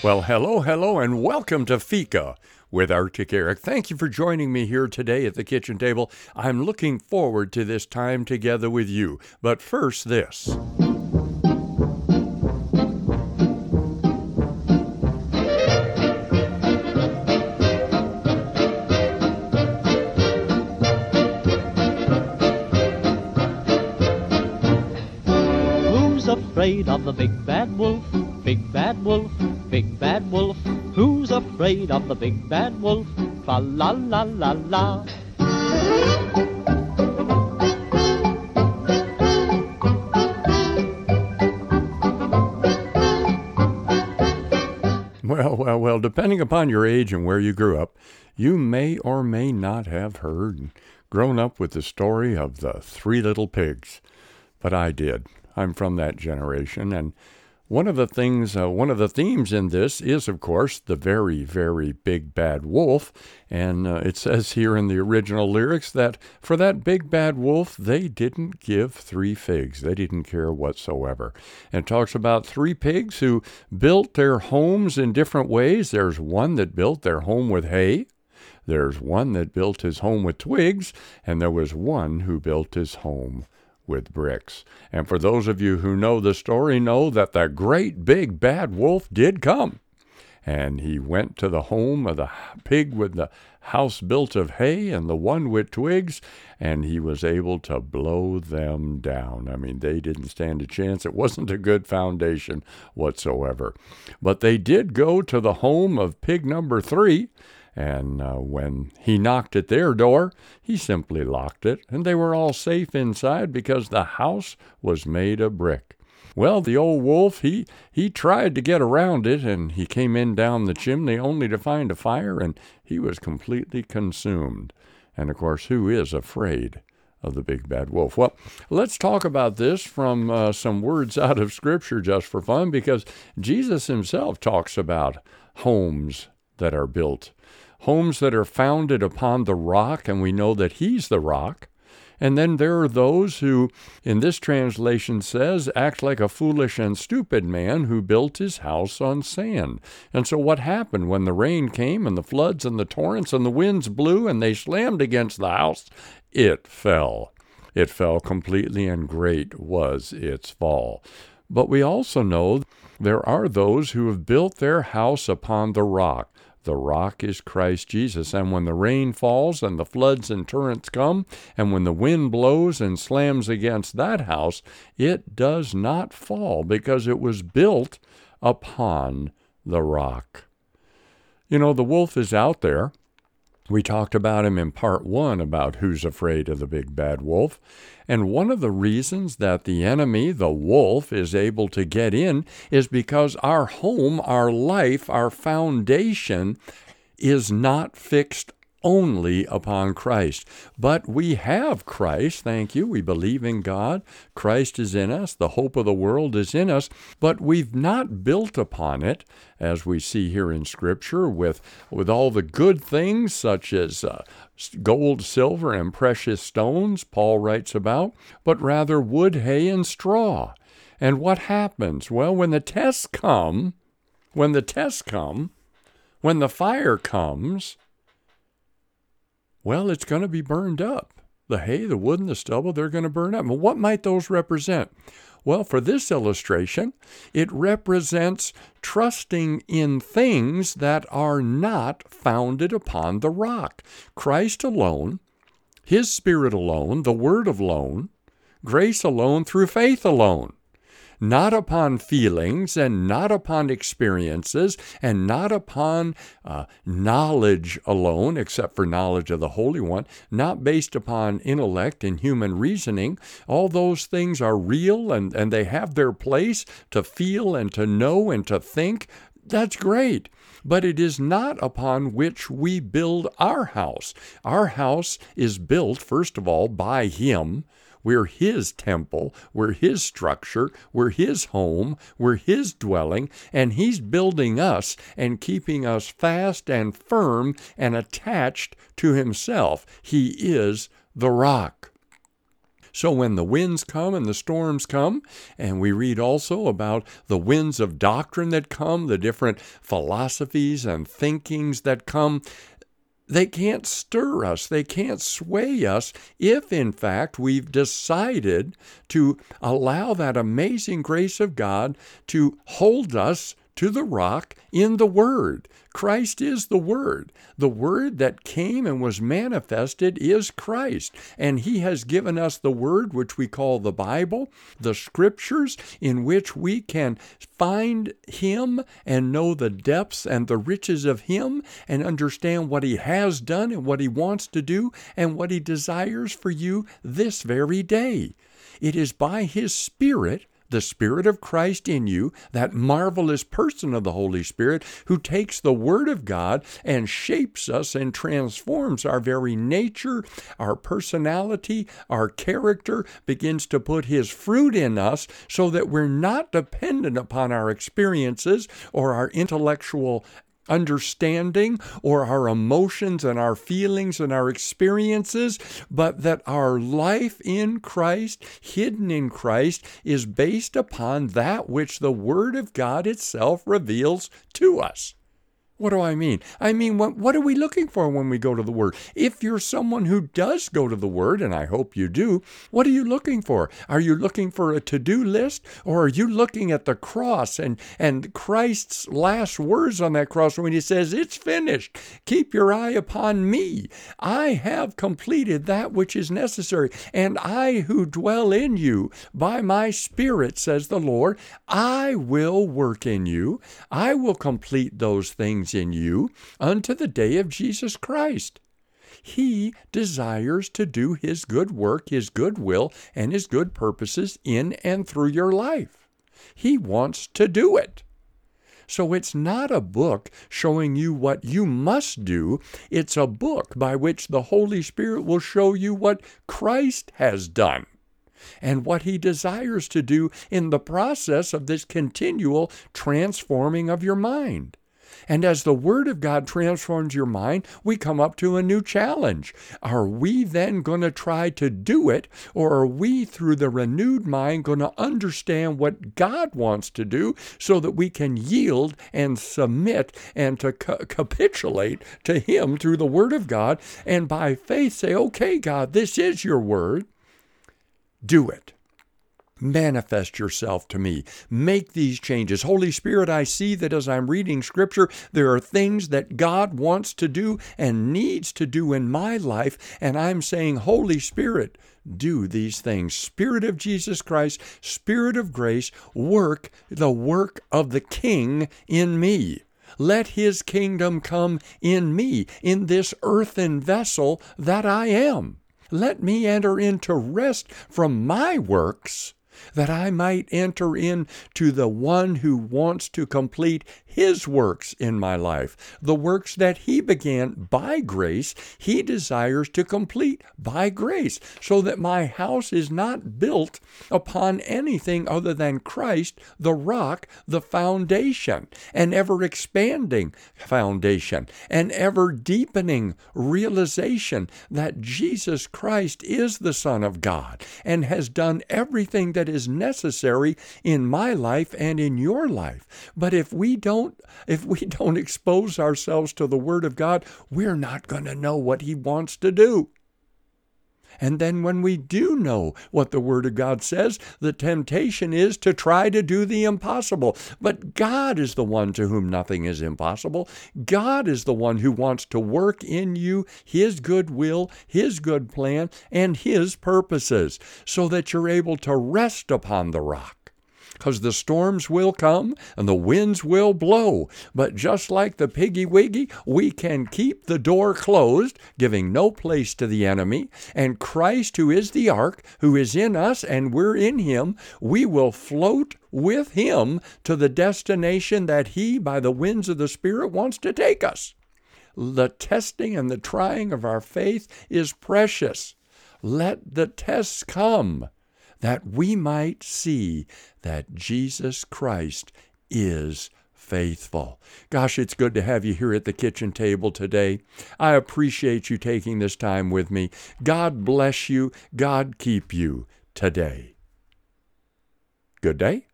Well, hello, hello, and welcome to Fika with Arctic Eric. Thank you for joining me here today at the kitchen table. I'm looking forward to this time together with you. But first, this. Who's afraid of the big bad wolf? Big bad wolf, big bad wolf. Who's afraid of the big bad wolf? Fa la la la la. Well, well, well, depending upon your age and where you grew up, you may or may not have heard and grown up with the story of the three little pigs. But I did. I'm from that generation, and one of the things, uh, one of the themes in this is, of course, the very, very big bad wolf. And uh, it says here in the original lyrics that for that big bad wolf, they didn't give three figs. They didn't care whatsoever. And talks about three pigs who built their homes in different ways. There's one that built their home with hay. There's one that built his home with twigs, and there was one who built his home with bricks. And for those of you who know the story, know that the great big bad wolf did come. And he went to the home of the pig with the house built of hay and the one with twigs, and he was able to blow them down. I mean, they didn't stand a chance. It wasn't a good foundation whatsoever. But they did go to the home of pig number three, and uh, when he knocked at their door, he simply locked it, and they were all safe inside because the house was made of brick. Well, the old wolf, he, he tried to get around it, and he came in down the chimney only to find a fire, and he was completely consumed. And of course, who is afraid? of the big bad wolf. Well, let's talk about this from uh, some words out of Scripture just for fun, because Jesus himself talks about homes that are built homes that are founded upon the rock, and we know that He's the rock. And then there are those who, in this translation says, act like a foolish and stupid man who built his house on sand. And so what happened when the rain came and the floods and the torrents and the winds blew and they slammed against the house? It fell. It fell completely, and great was its fall. But we also know there are those who have built their house upon the rock. The rock is Christ Jesus. And when the rain falls and the floods and torrents come, and when the wind blows and slams against that house, it does not fall because it was built upon the rock. You know, the wolf is out there. We talked about him in part one about who's afraid of the big bad wolf. And one of the reasons that the enemy, the wolf, is able to get in is because our home, our life, our foundation is not fixed only upon Christ. But we have Christ, thank you. We believe in God. Christ is in us. The hope of the world is in us. But we've not built upon it, as we see here in Scripture, with, with all the good things such as uh, gold, silver, and precious stones, Paul writes about, but rather wood, hay, and straw. And what happens? Well, when the tests come, when the tests come, when the fire comes, well, it's going to be burned up. The hay, the wood, and the stubble, they're going to burn up. And what might those represent? Well, for this illustration, it represents trusting in things that are not founded upon the rock. Christ alone, His Spirit alone, the Word alone, grace alone through faith alone not upon feelings and not upon experiences and not upon uh, knowledge alone, except for knowledge of the Holy One, not based upon intellect and human reasoning. All those things are real and, and they have their place to feel and to know and to think. That's great but it is not upon which we build our house. Our house is built, first of all, by Him, we're His temple, we're His structure, we're His home, we're His dwelling, and He's building us and keeping us fast and firm and attached to Himself. He is the rock. So when the winds come and the storms come, and we read also about the winds of doctrine that come, the different philosophies and thinkings that come, they can't stir us, they can't sway us if, in fact, we've decided to allow that amazing grace of God to hold us to the rock in the Word. Christ is the Word. The Word that came and was manifested is Christ. And He has given us the Word, which we call the Bible, the Scriptures, in which we can find Him and know the depths and the riches of Him and understand what He has done and what He wants to do and what He desires for you this very day. It is by His Spirit the Spirit of Christ in you, that marvelous person of the Holy Spirit who takes the Word of God and shapes us and transforms our very nature, our personality, our character, begins to put His fruit in us so that we're not dependent upon our experiences or our intellectual understanding or our emotions and our feelings and our experiences, but that our life in Christ, hidden in Christ, is based upon that which the Word of God itself reveals to us. What do I mean? I mean, what, what, are we looking for when we go to the Word? If you're someone who does go to the Word, and I hope you do, what are you looking for? Are you looking for a to do list, or are you looking at the cross and, and Christ's last words on that cross when He says, It's finished? Keep your eye upon me. I have completed that which is necessary, and I who dwell in you by my Spirit, says the Lord, I will work in you. I will complete those things in you unto the day of Jesus Christ. He desires to do His good work, His good will, and His good purposes in and through your life. He wants to do it. So it's not a book showing you what you must do. It's a book by which the Holy Spirit will show you what Christ has done and what he desires to do in the process of this continual transforming of your mind. And as the Word of God transforms your mind, we come up to a new challenge. Are we then going to try to do it, or are we, through the renewed mind, going to understand what God wants to do so that we can yield and submit and to ca- capitulate to Him through the Word of God and by faith say, okay, God, this is your Word. Do it. Manifest yourself to me. Make these changes. Holy Spirit, I see that as I'm reading Scripture, there are things that God wants to do and needs to do in my life. And I'm saying, Holy Spirit, do these things. Spirit of Jesus Christ, Spirit of grace, work the work of the King in me. Let his kingdom come in me, in this earthen vessel that I am. Let me enter into rest from my works that I might enter in to the one who wants to complete his works in my life. The works that he began by grace, he desires to complete by grace, so that my house is not built upon anything other than Christ, the rock, the foundation, an ever expanding foundation, an ever deepening realization that Jesus Christ is the Son of God and has done everything that is necessary in my life and in your life. But if we don't don't if we don't expose ourselves to the word of God, we're not going to know what he wants to do. And then when we do know what the Word of God says, the temptation is to try to do the impossible. But God is the one to whom nothing is impossible. God is the one who wants to work in you His good will, His good plan, and His purposes, so that you're able to rest upon the rock because the storms will come and the winds will blow. But just like the piggy wiggy, we can keep the door closed, giving no place to the enemy. And Christ, who is the ark, who is in us and we're in him, we will float with him to the destination that he, by the winds of the Spirit, wants to take us. The testing and the trying of our faith is precious. Let the tests come that we might see that Jesus Christ is faithful. Gosh, it's good to have you here at the kitchen table today. I appreciate you taking this time with me. God bless you. God keep you today. Good day.